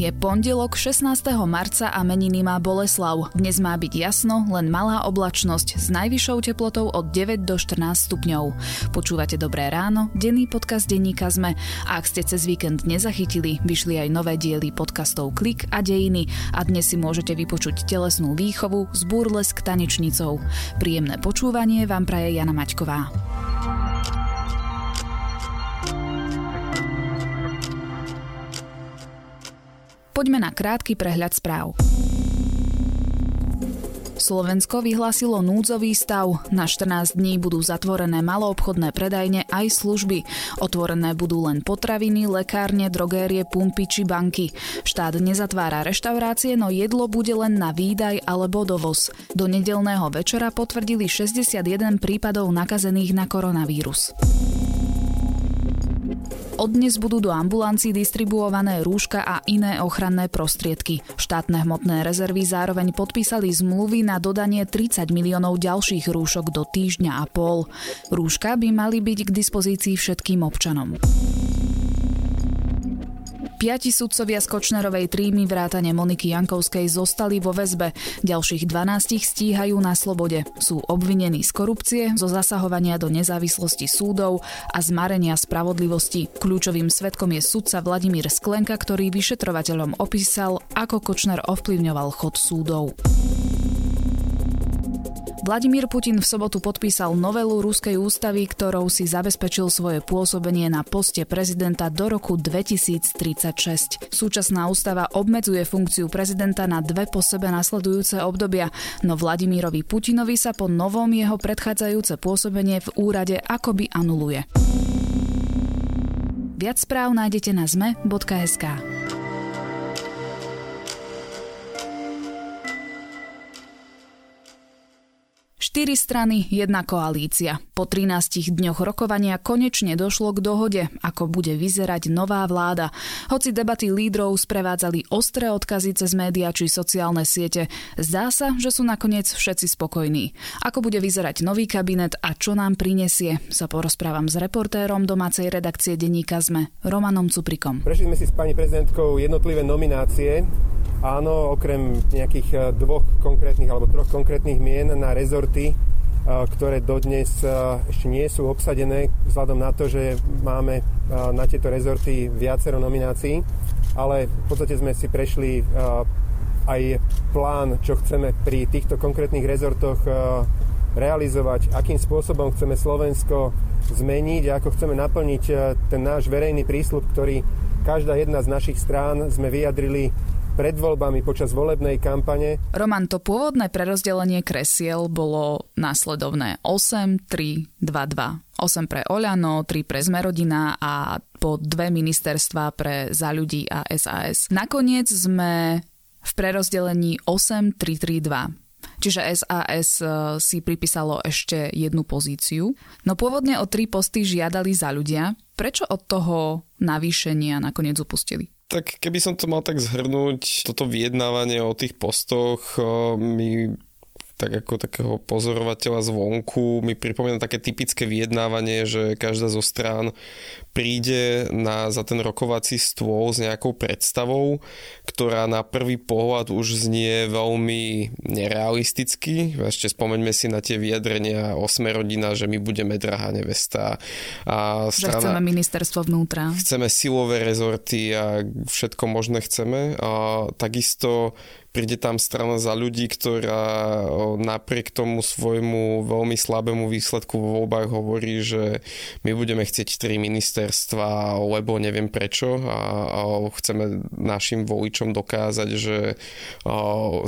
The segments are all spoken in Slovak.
Je pondelok 16. marca a meniny má Boleslav. Dnes má byť jasno, len malá oblačnosť s najvyššou teplotou od 9 do 14 stupňov. Počúvate Dobré ráno, denný podcast denníka ZME. A ak ste cez víkend nezachytili, vyšli aj nové diely podcastov Klik a Dejiny a dnes si môžete vypočuť telesnú výchovu z burlesk tanečnicou. Príjemné počúvanie vám praje Jana Maťková. Poďme na krátky prehľad správ. Slovensko vyhlásilo núdzový stav. Na 14 dní budú zatvorené maloobchodné predajne aj služby. Otvorené budú len potraviny, lekárne, drogérie, pumpy či banky. Štát nezatvára reštaurácie, no jedlo bude len na výdaj alebo dovoz. Do nedelného večera potvrdili 61 prípadov nakazených na koronavírus. Od dnes budú do ambulancií distribuované rúška a iné ochranné prostriedky. Štátne hmotné rezervy zároveň podpísali zmluvy na dodanie 30 miliónov ďalších rúšok do týždňa a pol. Rúška by mali byť k dispozícii všetkým občanom. Piati sudcovia z Kočnerovej trímy vrátane Moniky Jankovskej zostali vo väzbe. Ďalších 12 stíhajú na slobode. Sú obvinení z korupcie, zo zasahovania do nezávislosti súdov a zmarenia spravodlivosti. Kľúčovým svetkom je sudca Vladimír Sklenka, ktorý vyšetrovateľom opísal, ako Kočner ovplyvňoval chod súdov. Vladimír Putin v sobotu podpísal novelu ruskej ústavy, ktorou si zabezpečil svoje pôsobenie na poste prezidenta do roku 2036. Súčasná ústava obmedzuje funkciu prezidenta na dve po sebe nasledujúce obdobia, no Vladimírovi Putinovi sa po novom jeho predchádzajúce pôsobenie v úrade akoby anuluje. Viac správ nájdete na zme.sk. Štyri strany, jedna koalícia. Po 13 dňoch rokovania konečne došlo k dohode, ako bude vyzerať nová vláda. Hoci debaty lídrov sprevádzali ostré odkazy cez médiá či sociálne siete, zdá sa, že sú nakoniec všetci spokojní. Ako bude vyzerať nový kabinet a čo nám prinesie, sa porozprávam s reportérom domácej redakcie denníka ZME, Romanom Cuprikom. Prešli sme si s pani prezidentkou jednotlivé nominácie Áno, okrem nejakých e, dvoch konkrétnych alebo troch konkrétnych mien na rezorty, e, ktoré dodnes e, ešte nie sú obsadené, vzhľadom na to, že máme na tieto rezorty viacero nominácií, ale v podstate sme si prešli aj plán, čo chceme pri týchto konkrétnych rezortoch realizovať, akým spôsobom chceme Slovensko zmeniť a ako chceme naplniť ten náš verejný prísľub, ktorý každá jedna z našich strán sme vyjadrili pred voľbami počas volebnej kampane. Roman, to pôvodné prerozdelenie kresiel bolo následovné 8, 3, 2, 2. 8 pre Oľano, 3 pre Zmerodina a po dve ministerstva pre Za ľudí a SAS. Nakoniec sme v prerozdelení 8, 3, 3, 2. Čiže SAS e, si pripísalo ešte jednu pozíciu. No pôvodne o tri posty žiadali za ľudia. Prečo od toho navýšenia nakoniec upustili? Tak keby som to mal tak zhrnúť, toto vyjednávanie o tých postoch mi tak ako takého pozorovateľa zvonku mi pripomína také typické vyjednávanie, že každá zo strán príde na, za ten rokovací stôl s nejakou predstavou, ktorá na prvý pohľad už znie veľmi nerealisticky. Ešte spomeňme si na tie vyjadrenia osme rodina, že my budeme drahá nevesta. A strana, že chceme ministerstvo vnútra. Chceme silové rezorty a všetko možné chceme. A takisto príde tam strana za ľudí, ktorá napriek tomu svojmu veľmi slabému výsledku vo voľbách hovorí, že my budeme chcieť tri ministerstva, lebo neviem prečo a, a chceme našim voličom dokázať, že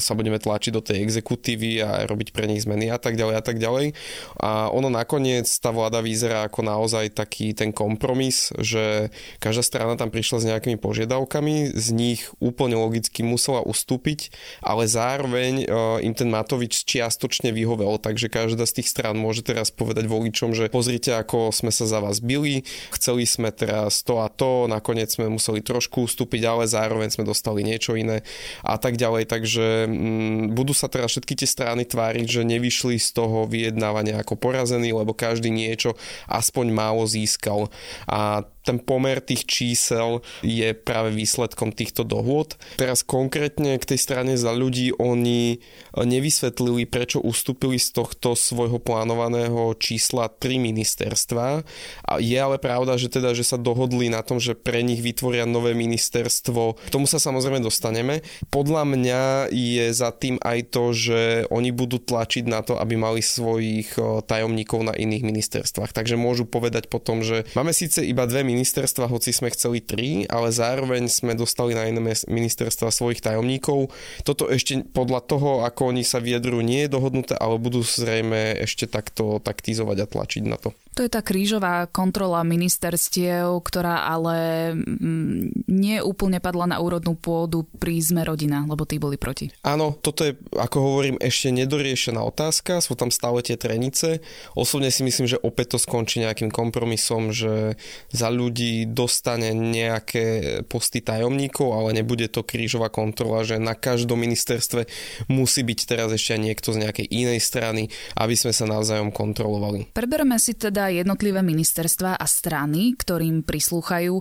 sa budeme tlačiť do tej exekutívy a robiť pre nich zmeny a tak ďalej a tak ďalej. A ono nakoniec tá vláda vyzerá ako naozaj taký ten kompromis, že každá strana tam prišla s nejakými požiadavkami, z nich úplne logicky musela ustúpiť ale zároveň e, im ten Matovič čiastočne vyhovel, takže každá z tých strán môže teraz povedať voličom, že pozrite, ako sme sa za vás bili, chceli sme teraz to a to, nakoniec sme museli trošku ustúpiť, ale zároveň sme dostali niečo iné a tak ďalej, takže mm, budú sa teraz všetky tie strany tváriť, že nevyšli z toho vyjednávania ako porazení, lebo každý niečo aspoň málo získal. A ten pomer tých čísel je práve výsledkom týchto dohôd. Teraz konkrétne k tej strane za ľudí oni nevysvetlili, prečo ustúpili z tohto svojho plánovaného čísla tri ministerstva. A je ale pravda, že teda, že sa dohodli na tom, že pre nich vytvoria nové ministerstvo. K tomu sa samozrejme dostaneme. Podľa mňa je za tým aj to, že oni budú tlačiť na to, aby mali svojich tajomníkov na iných ministerstvách. Takže môžu povedať potom, že máme síce iba dve ministerstva, hoci sme chceli tri, ale zároveň sme dostali na iné ministerstva svojich tajomníkov. Toto ešte podľa toho, ako oni sa vyjadrujú, nie je dohodnuté, ale budú zrejme ešte takto taktizovať a tlačiť na to. To je tá krížová kontrola ministerstiev, ktorá ale mm, nie úplne padla na úrodnú pôdu pri Sme rodina, lebo tí boli proti. Áno, toto je, ako hovorím, ešte nedoriešená otázka, sú tam stále tie trenice. Osobne si myslím, že opäť to skončí nejakým kompromisom, že za ľudí dostane nejaké posty tajomníkov, ale nebude to krížová kontrola, že na každom ministerstve musí byť teraz ešte niekto z nejakej inej strany, aby sme sa navzájom kontrolovali. Prebereme si teda teda jednotlivé ministerstva a strany, ktorým prislúchajú.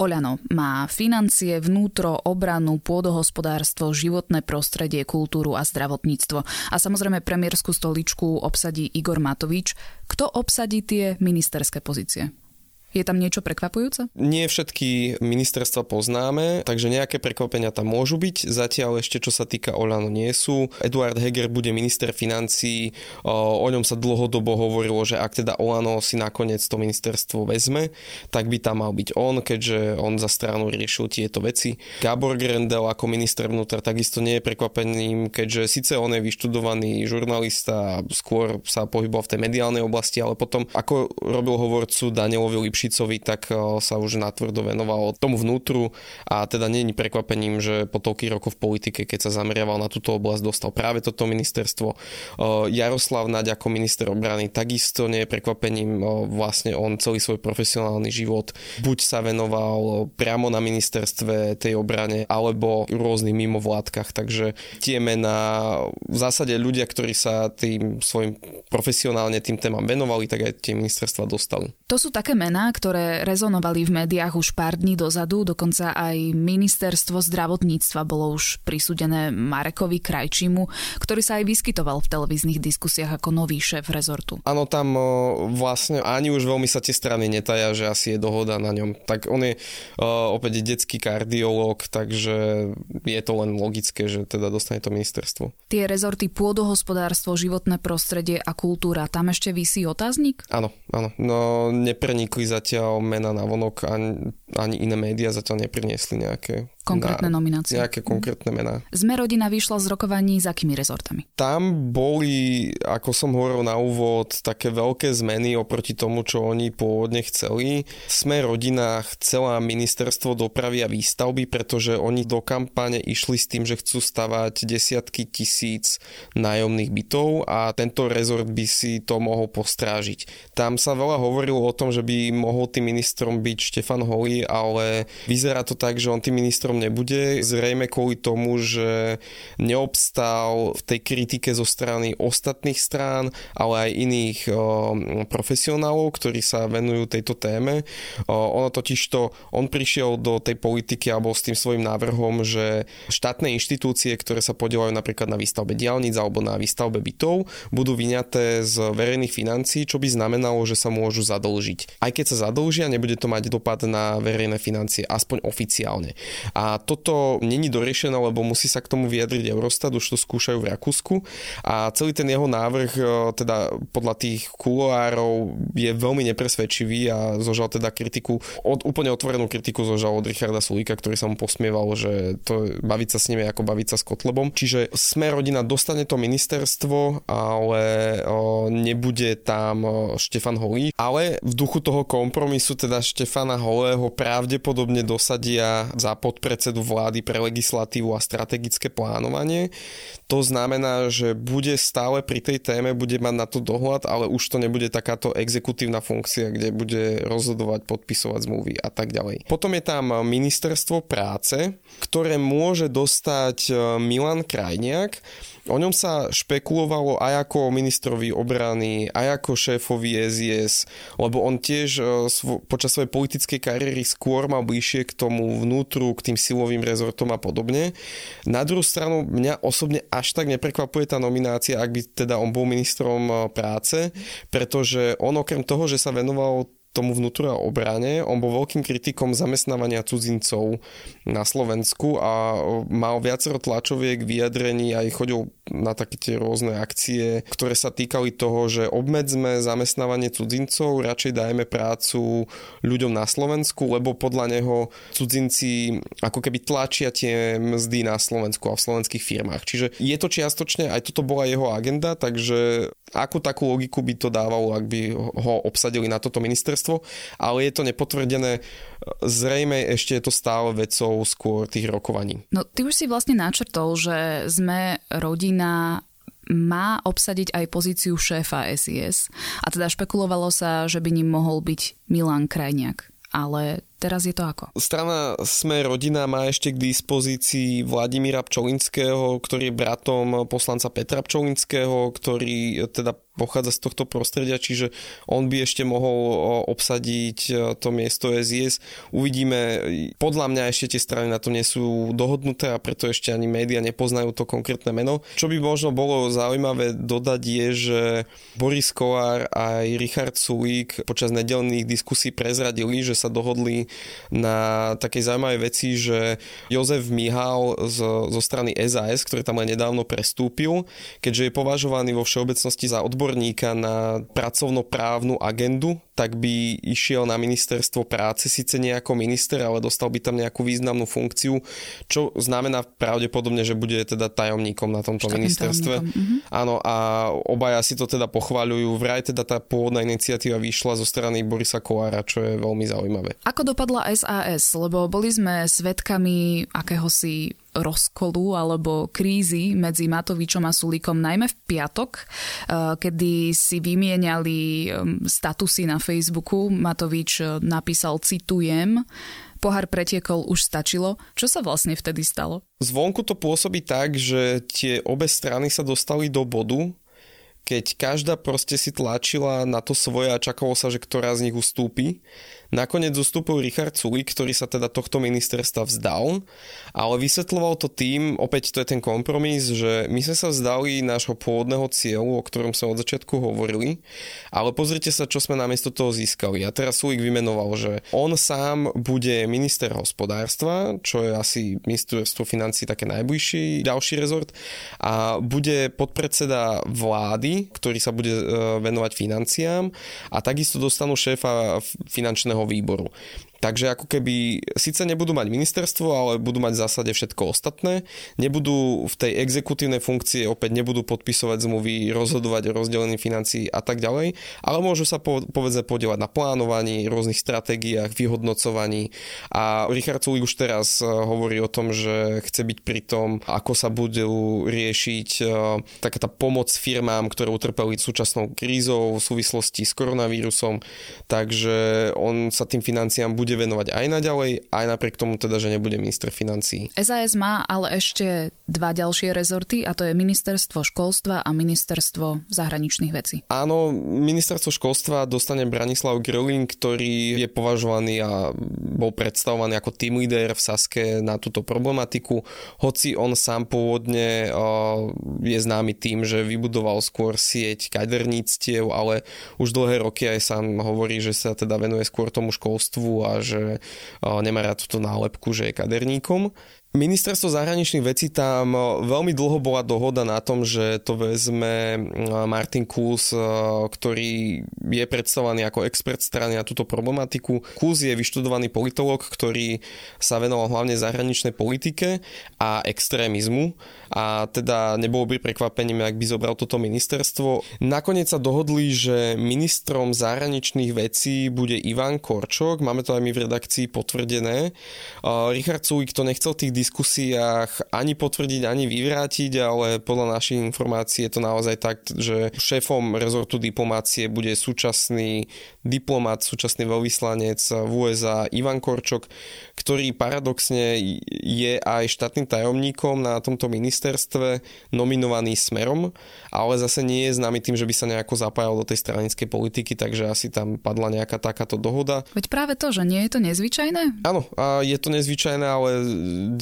Oľano má financie, vnútro, obranu, pôdohospodárstvo, životné prostredie, kultúru a zdravotníctvo. A samozrejme premiérskú stoličku obsadí Igor Matovič. Kto obsadí tie ministerské pozície? Je tam niečo prekvapujúce? Nie všetky ministerstva poznáme, takže nejaké prekvapenia tam môžu byť. Zatiaľ ešte, čo sa týka Olano, nie sú. Eduard Heger bude minister financí. O ňom sa dlhodobo hovorilo, že ak teda Olano si nakoniec to ministerstvo vezme, tak by tam mal byť on, keďže on za stranu riešil tieto veci. Gábor Grendel ako minister vnútra takisto nie je prekvapením, keďže síce on je vyštudovaný žurnalista, skôr sa pohyboval v tej mediálnej oblasti, ale potom ako robil hovorcu Danielovi Lipšicovi, tak eh, sa už natvrdo venoval tomu vnútru a teda je prekvapením, že po toľkých rokov v politike, keď sa zameriaval na túto oblasť, dostal práve toto ministerstvo. Eh, Jaroslav Naď ako minister obrany takisto nie je prekvapením, eh, vlastne on celý svoj profesionálny život buď sa venoval priamo na ministerstve tej obrane, alebo v rôznych mimovládkach, takže tie mená, v zásade ľudia, ktorí sa tým svojim profesionálne tým témam venovali, tak aj tie ministerstva dostali. To sú také mená, ktoré rezonovali v médiách už pár dní dozadu, dokonca aj ministerstvo zdravotníctva bolo už prisúdené Marekovi Krajčimu, ktorý sa aj vyskytoval v televíznych diskusiách ako nový šéf rezortu. Áno, tam vlastne ani už veľmi sa tie strany netaja, že asi je dohoda na ňom. Tak on je opäť detský kardiológ, takže je to len logické, že teda dostane to ministerstvo. Tie rezorty pôdohospodárstvo, životné prostredie a kultúra, tam ešte vysí otáznik? Áno, áno. No, neprenikli zatiaľ mena na vonok, ani, ani iné médiá zatiaľ nepriniesli nejaké Konkrétne nominácie. Nejaké konkrétne mená. Sme rodina vyšla z rokovaní s akými rezortami? Tam boli, ako som hovoril na úvod, také veľké zmeny oproti tomu, čo oni pôvodne chceli. Sme rodina chcela ministerstvo dopravy a výstavby, pretože oni do kampane išli s tým, že chcú stavať desiatky tisíc nájomných bytov a tento rezort by si to mohol postrážiť. Tam sa veľa hovorilo o tom, že by mohol tým ministrom byť Štefan Holý, ale vyzerá to tak, že on tým ministrom nebude. Zrejme kvôli tomu, že neobstál v tej kritike zo strany ostatných strán, ale aj iných profesionálov, ktorí sa venujú tejto téme. O, ono totiž to, on prišiel do tej politiky alebo s tým svojim návrhom, že štátne inštitúcie, ktoré sa podielajú napríklad na výstavbe diálnic alebo na výstavbe bytov, budú vyňaté z verejných financií, čo by znamenalo, že sa môžu zadlžiť. Aj keď sa zadlžia, nebude to mať dopad na verejné financie, aspoň oficiálne. A a toto není doriešené, lebo musí sa k tomu vyjadriť Eurostat, už to skúšajú v Rakúsku. A celý ten jeho návrh, e, teda podľa tých kuloárov, je veľmi nepresvedčivý a zožal teda kritiku, od, úplne otvorenú kritiku zožal od Richarda Sulíka, ktorý sa mu posmieval, že to baviť sa s nimi ako baviť sa s Kotlebom. Čiže sme rodina dostane to ministerstvo, ale o, nebude tam o, Štefan Holý. Ale v duchu toho kompromisu teda Štefana Holého pravdepodobne dosadia za podpred predsedu vlády pre legislatívu a strategické plánovanie. To znamená, že bude stále pri tej téme, bude mať na to dohľad, ale už to nebude takáto exekutívna funkcia, kde bude rozhodovať, podpisovať zmluvy a tak ďalej. Potom je tam ministerstvo práce, ktoré môže dostať e, Milan Krajniak, O ňom sa špekulovalo aj ako ministrovi obrany, aj ako šéfovi SIS, lebo on tiež e, počas svojej politickej kariéry skôr mal bližšie k tomu vnútru, k tým silovým rezortom a podobne. Na druhú stranu mňa osobne až tak neprekvapuje tá nominácia, ak by teda on bol ministrom e, práce, pretože on okrem toho, že sa venoval tomu vnútru a obrane. On bol veľkým kritikom zamestnávania cudzincov na Slovensku a mal viacero tlačoviek, vyjadrení aj chodil na také tie rôzne akcie, ktoré sa týkali toho, že obmedzme zamestnávanie cudzincov, radšej dajme prácu ľuďom na Slovensku, lebo podľa neho cudzinci ako keby tlačia tie mzdy na Slovensku a v slovenských firmách. Čiže je to čiastočne, aj toto bola jeho agenda, takže akú takú logiku by to dávalo, ak by ho obsadili na toto ministerstvo, ale je to nepotvrdené. Zrejme ešte je to stále vecou skôr tých rokovaní. No ty už si vlastne načrtol, že sme rodina má obsadiť aj pozíciu šéfa SIS a teda špekulovalo sa, že by ním mohol byť Milan Krajniak. Ale Teraz je to ako? Strana Sme rodina má ešte k dispozícii Vladimíra Pčolinského, ktorý je bratom poslanca Petra Pčolinského, ktorý teda pochádza z tohto prostredia, čiže on by ešte mohol obsadiť to miesto SIS. Uvidíme, podľa mňa ešte tie strany na to nie sú dohodnuté a preto ešte ani média nepoznajú to konkrétne meno. Čo by možno bolo zaujímavé dodať je, že Boris Kolár a Richard Sulík počas nedelných diskusí prezradili, že sa dohodli na takej zaujímavej veci, že Jozef Mihal z, zo strany SAS, ktorý tam aj nedávno prestúpil, keďže je považovaný vo všeobecnosti za odborníka na pracovnoprávnu agendu, tak by išiel na ministerstvo práce, síce nie ako minister, ale dostal by tam nejakú významnú funkciu, čo znamená pravdepodobne, že bude teda tajomníkom na tomto Štátnym ministerstve. Mhm. Áno, a obaja si to teda pochváľujú. Vraj teda tá pôvodná iniciatíva vyšla zo strany Borisa Kolára, čo je veľmi zaujímavé. Ako dopadla SAS? Lebo boli sme svetkami akéhosi rozkolu alebo krízy medzi Matovičom a Sulíkom najmä v piatok, eh, kedy si vymieniali statusy na Facebooku. Matovič eh, napísal, citujem, pohár pretiekol, už stačilo. Čo sa vlastne vtedy stalo? Zvonku to pôsobí tak, že tie obe strany sa dostali do bodu, keď každá proste si tlačila na to svoje a čakalo sa, že ktorá z nich ustúpi. Nakoniec ustúpil Richard Sulik, ktorý sa teda tohto ministerstva vzdal, ale vysvetloval to tým, opäť to je ten kompromis, že my sme sa vzdali nášho pôvodného cieľu, o ktorom sme od začiatku hovorili, ale pozrite sa, čo sme namiesto toho získali. A teraz Sulik vymenoval, že on sám bude minister hospodárstva, čo je asi ministerstvo financí také najbližší ďalší rezort, a bude podpredseda vlády, ktorý sa bude e, venovať financiám a takisto dostanú šéfa finančného výboru. Takže ako keby síce nebudú mať ministerstvo, ale budú mať v zásade všetko ostatné. Nebudú v tej exekutívnej funkcie opäť nebudú podpisovať zmluvy, rozhodovať o rozdelení financií a tak ďalej, ale môžu sa po, povedzme podielať na plánovaní, rôznych stratégiách, vyhodnocovaní. A Richard Sulik už teraz eh, hovorí o tom, že chce byť pri tom, ako sa budú riešiť eh, taká tá pomoc firmám, ktoré utrpeli súčasnou krízou v súvislosti s koronavírusom. Takže on sa tým financiám bude bude venovať aj naďalej, aj napriek tomu teda, že nebude minister financí. SAS má ale ešte dva ďalšie rezorty a to je ministerstvo školstva a ministerstvo zahraničných vecí. Áno, ministerstvo školstva dostane Branislav Grilling, ktorý je považovaný a bol predstavovaný ako team leader v Saske na túto problematiku, hoci on sám pôvodne je známy tým, že vybudoval skôr sieť kaderníctiev, ale už dlhé roky aj sám hovorí, že sa teda venuje skôr tomu školstvu a že nemá rád túto nálepku, že je kaderníkom. Ministerstvo zahraničných vecí tam veľmi dlho bola dohoda na tom, že to vezme Martin Kus, ktorý je predstavovaný ako expert strany na túto problematiku. Kus je vyštudovaný politolog, ktorý sa venoval hlavne zahraničnej politike a extrémizmu a teda nebolo by prekvapením, ak by zobral toto ministerstvo. Nakoniec sa dohodli, že ministrom zahraničných vecí bude Ivan Korčok, máme to aj my v redakcii potvrdené. Richard Sulik to nechcel tých diskusiách ani potvrdiť, ani vyvrátiť, ale podľa našich informácií je to naozaj tak, že šéfom rezortu diplomácie bude súčasný diplomat, súčasný veľvyslanec v USA Ivan Korčok, ktorý paradoxne je aj štátnym tajomníkom na tomto ministerstve, nominovaný smerom, ale zase nie je známy tým, že by sa nejako zapájal do tej stranickej politiky, takže asi tam padla nejaká takáto dohoda. Veď práve to, že nie je to nezvyčajné? Áno, je to nezvyčajné, ale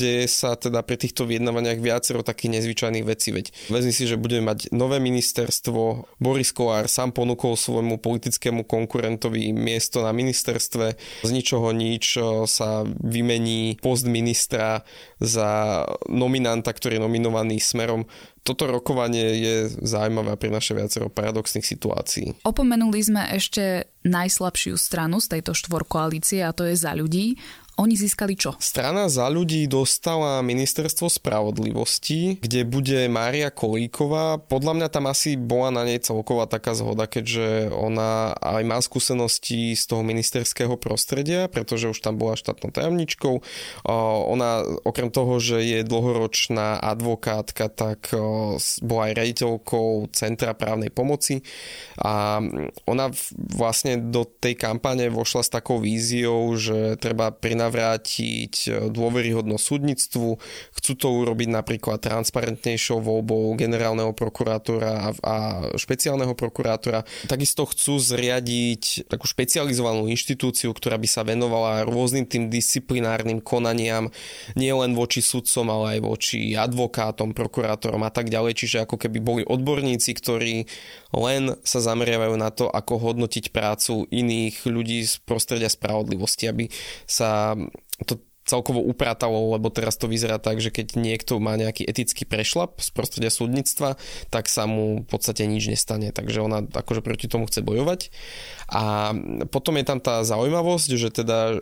deje sa teda pri týchto vyjednávaniach viacero takých nezvyčajných vecí. Veď vezmi si, že budeme mať nové ministerstvo. Boris Kolár sám ponúkol svojmu politickému konkurentovi miesto na ministerstve. Z ničoho nič e, sa vymení post ministra za nominanta, ktorý je nominovaný smerom toto rokovanie je zaujímavé pri naše viacero paradoxných situácií. Opomenuli sme ešte najslabšiu stranu z tejto štvorkoalície a to je za ľudí. Oni získali čo? Strana za ľudí dostala ministerstvo spravodlivosti, kde bude Mária Kolíková. Podľa mňa tam asi bola na nej celková taká zhoda, keďže ona aj má skúsenosti z toho ministerského prostredia, pretože už tam bola štátnou tajomničkou. Ona okrem toho, že je dlhoročná advokátka, tak bola aj rediteľkou Centra právnej pomoci a ona vlastne do tej kampane vošla s takou víziou, že treba prinávať navrátiť e, dôveryhodnosť súdnictvu. Chcú to urobiť napríklad transparentnejšou voľbou generálneho prokurátora a, špeciálneho prokurátora. Takisto chcú zriadiť takú špecializovanú inštitúciu, ktorá by sa venovala rôznym tým disciplinárnym konaniam, nielen voči sudcom, ale aj voči advokátom, prokurátorom a tak ďalej. Čiže ako keby boli odborníci, ktorí len sa zameriavajú na to, ako hodnotiť prácu iných ľudí z prostredia spravodlivosti, aby sa to celkovo upratalo, lebo teraz to vyzerá tak, že keď niekto má nejaký etický prešlap z prostredia súdnictva, tak sa mu v podstate nič nestane. Takže ona akože proti tomu chce bojovať. A potom je tam tá zaujímavosť, že teda e,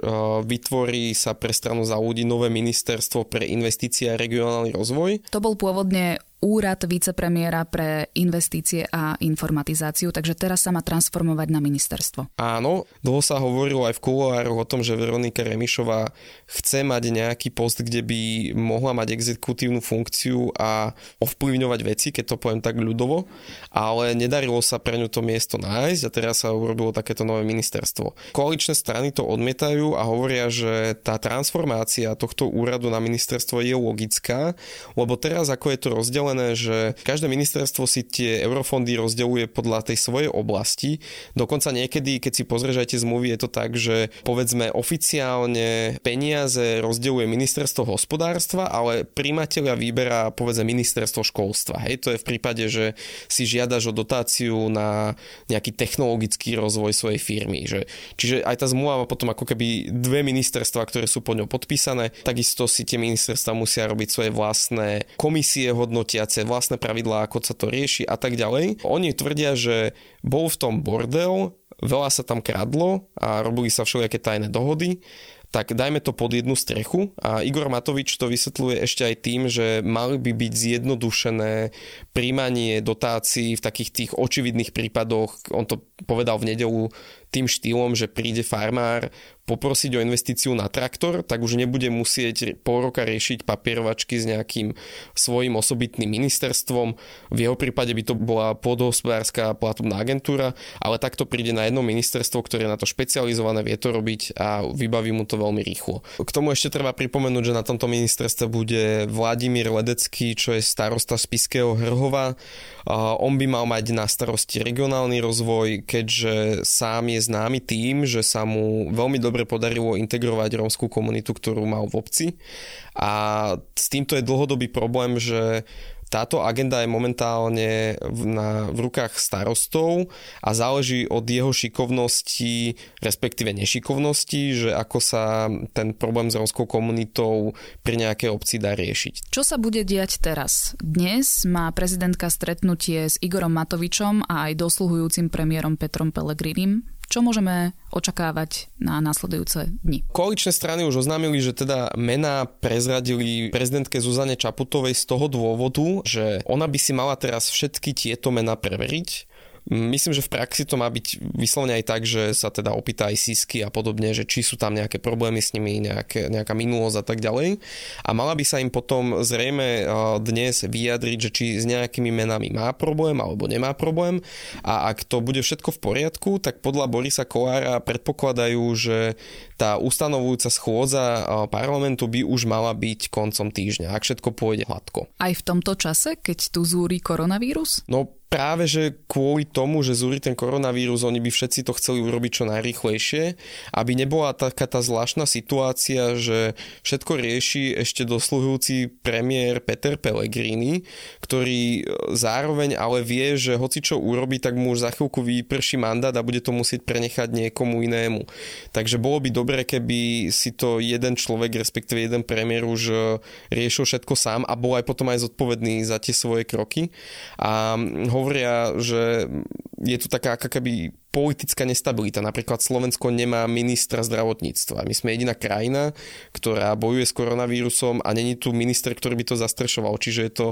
vytvorí sa pre stranu za ľudí nové ministerstvo pre investície a regionálny rozvoj. To bol pôvodne úrad vicepremiéra pre investície a informatizáciu, takže teraz sa má transformovať na ministerstvo. Áno, dlho sa hovorilo aj v kuloároch o tom, že Veronika Remišová chce mať nejaký post, kde by mohla mať exekutívnu funkciu a ovplyvňovať veci, keď to poviem tak ľudovo, ale nedarilo sa pre ňu to miesto nájsť a teraz sa urobilo takéto nové ministerstvo. Koaličné strany to odmietajú a hovoria, že tá transformácia tohto úradu na ministerstvo je logická, lebo teraz ako je to rozdelené nastavené, že každé ministerstvo si tie eurofondy rozdeľuje podľa tej svojej oblasti. Dokonca niekedy, keď si pozrieš aj tie zmluvy, je to tak, že povedzme oficiálne peniaze rozdeľuje ministerstvo hospodárstva, ale primateľia vyberá povedzme ministerstvo školstva. Hej, to je v prípade, že si žiadaš o dotáciu na nejaký technologický rozvoj svojej firmy. Že, čiže aj tá zmluva má potom ako keby dve ministerstva, ktoré sú pod ňou podpísané. Takisto si tie ministerstva musia robiť svoje vlastné komisie hodnotia mesiace, vlastné pravidlá, ako sa to rieši a tak ďalej. Oni tvrdia, že bol v tom bordel, veľa sa tam kradlo a robili sa všelijaké tajné dohody tak dajme to pod jednu strechu. A Igor Matovič to vysvetľuje ešte aj tým, že mali by byť zjednodušené príjmanie dotácií v takých tých očividných prípadoch. On to povedal v nedelu tým štýlom, že príde farmár poprosiť o investíciu na traktor, tak už nebude musieť pol roka riešiť papierovačky s nejakým svojim osobitným ministerstvom. V jeho prípade by to bola podhospodárska platobná agentúra, ale takto príde na jedno ministerstvo, ktoré na to špecializované, vie to robiť a vybaví mu to veľmi rýchlo. K tomu ešte treba pripomenúť, že na tomto ministerstve bude Vladimír Ledecký, čo je starosta Spiského Hrhova. On by mal mať na starosti regionálny rozvoj, keďže sám je známy tým, že sa mu veľmi dobre dobre podarilo integrovať rómskú komunitu, ktorú mal v obci. A s týmto je dlhodobý problém, že táto agenda je momentálne v, na, v rukách starostov a záleží od jeho šikovnosti, respektíve nešikovnosti, že ako sa ten problém s rómskou komunitou pri nejakej obci dá riešiť. Čo sa bude diať teraz? Dnes má prezidentka stretnutie s Igorom Matovičom a aj dosluhujúcim premiérom Petrom Pelegrinim. Čo môžeme očakávať na následujúce dni? Koaličné strany už oznámili, že teda mená prezradili prezidentke Zuzane Čaputovej z toho dôvodu, že ona by si mala teraz všetky tieto mená preveriť Myslím, že v praxi to má byť vyslovene aj tak, že sa teda opýta aj sísky a podobne, že či sú tam nejaké problémy s nimi, nejaké, nejaká minulosť a tak ďalej. A mala by sa im potom zrejme dnes vyjadriť, že či s nejakými menami má problém alebo nemá problém a ak to bude všetko v poriadku, tak podľa Borisa Kolára predpokladajú, že tá ustanovujúca schôdza parlamentu by už mala byť koncom týždňa, ak všetko pôjde hladko. Aj v tomto čase, keď tu zúri koronavírus? No práve, že kvôli tomu, že zúri ten koronavírus, oni by všetci to chceli urobiť čo najrychlejšie, aby nebola taká tá zvláštna situácia, že všetko rieši ešte dosluhujúci premiér Peter Pellegrini, ktorý zároveň ale vie, že hoci čo urobí, tak mu už za chvíľku vyprší mandát a bude to musieť prenechať niekomu inému. Takže bolo by dobre, keby si to jeden človek, respektíve jeden premiér už riešil všetko sám a bol aj potom aj zodpovedný za tie svoje kroky. A hovoria, že je tu taká aká keby politická nestabilita. Napríklad Slovensko nemá ministra zdravotníctva. My sme jediná krajina, ktorá bojuje s koronavírusom a není tu minister, ktorý by to zastrešoval. Čiže je to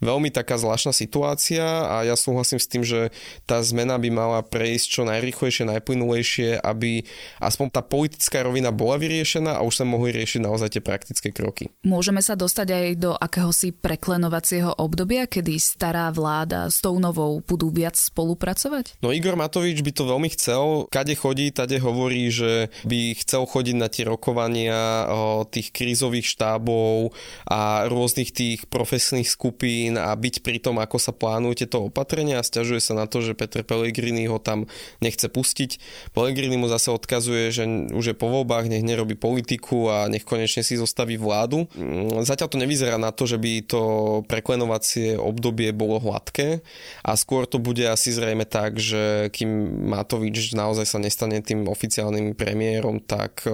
veľmi taká zvláštna situácia a ja súhlasím s tým, že tá zmena by mala prejsť čo najrychlejšie, najplynulejšie, aby aspoň tá politická rovina bola vyriešená a už sa mohli riešiť naozaj tie praktické kroky. Môžeme sa dostať aj do akéhosi preklenovacieho obdobia, kedy stará vláda s tou novou budú viac spolupracovať? No Igor Matovič by to veľmi chcel. Kade chodí, tade hovorí, že by chcel chodiť na tie rokovania tých krízových štábov a rôznych tých profesných skupín a byť pri tom, ako sa plánujú tieto opatrenia a stiažuje sa na to, že Peter Pellegrini ho tam nechce pustiť. Pellegrini mu zase odkazuje, že už je po voľbách, nech nerobí politiku a nech konečne si zostaví vládu. Mm, zatiaľ to nevyzerá na to, že by to preklenovacie obdobie bolo hladké a skôr to bude asi zrejme tak, že kým Matovič naozaj sa nestane tým oficiálnym premiérom, tak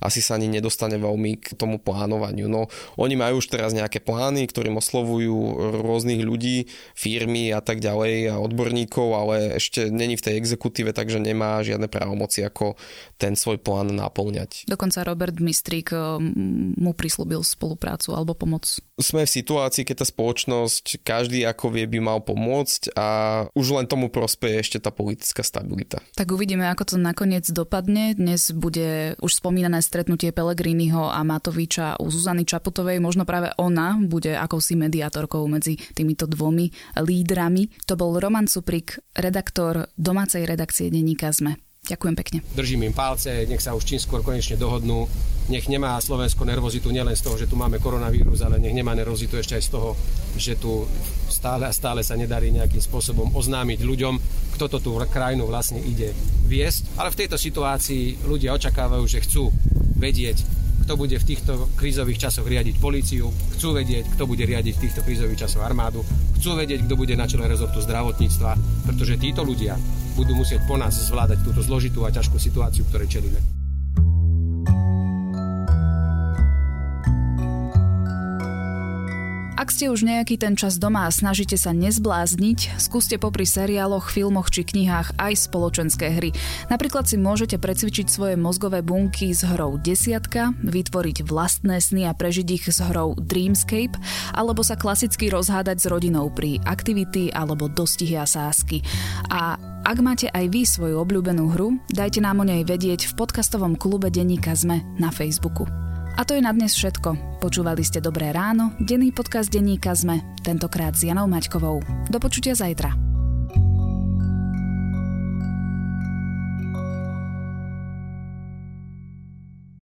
asi sa ani nedostane veľmi k tomu plánovaniu. No, oni majú už teraz nejaké plány, ktorým oslovujú rôznych ľudí, firmy a tak ďalej a odborníkov, ale ešte není v tej exekutíve, takže nemá žiadne právomoci, ako ten svoj plán naplňať. Dokonca Robert Mistrík mu prislúbil spoluprácu alebo pomoc. Sme v situácii, keď tá spoločnosť, každý ako vie, by mal pomôcť a už len tomu prospeje ešte tá politická stabilita. Tak uvidíme, ako to nakoniec dopadne. Dnes bude už spomínané stretnutie Pelegriniho a Matoviča u Zuzany Čaputovej. Možno práve ona bude akousi mediátorkou medzi týmito dvomi lídrami. To bol Roman Suprik, redaktor domácej redakcie denníka ZME. Ďakujem pekne. Držím im palce, nech sa už čím skôr konečne dohodnú. Nech nemá Slovensko nervozitu nielen z toho, že tu máme koronavírus, ale nech nemá nervozitu ešte aj z toho, že tu stále a stále sa nedarí nejakým spôsobom oznámiť ľuďom, kto to tú krajinu vlastne ide viesť. Ale v tejto situácii ľudia očakávajú, že chcú vedieť, kto bude v týchto krízových časoch riadiť políciu, chcú vedieť, kto bude riadiť v týchto krízových časoch armádu, chcú vedieť, kto bude na čele rezortu zdravotníctva, pretože títo ľudia budú musieť po nás zvládať túto zložitú a ťažkú situáciu, ktorej čelíme. Ak ste už nejaký ten čas doma a snažíte sa nezblázniť, skúste popri seriáloch, filmoch či knihách aj spoločenské hry. Napríklad si môžete precvičiť svoje mozgové bunky s hrou Desiatka, vytvoriť vlastné sny a prežiť ich s hrou Dreamscape, alebo sa klasicky rozhádať s rodinou pri aktivity alebo dostihy a sásky. A ak máte aj vy svoju obľúbenú hru, dajte nám o nej vedieť v podcastovom klube Denníka Zme na Facebooku. A to je na dnes všetko. Počúvali ste Dobré ráno, denný podcast denníka ZME, tentokrát s Janou Maťkovou. Do počutia zajtra.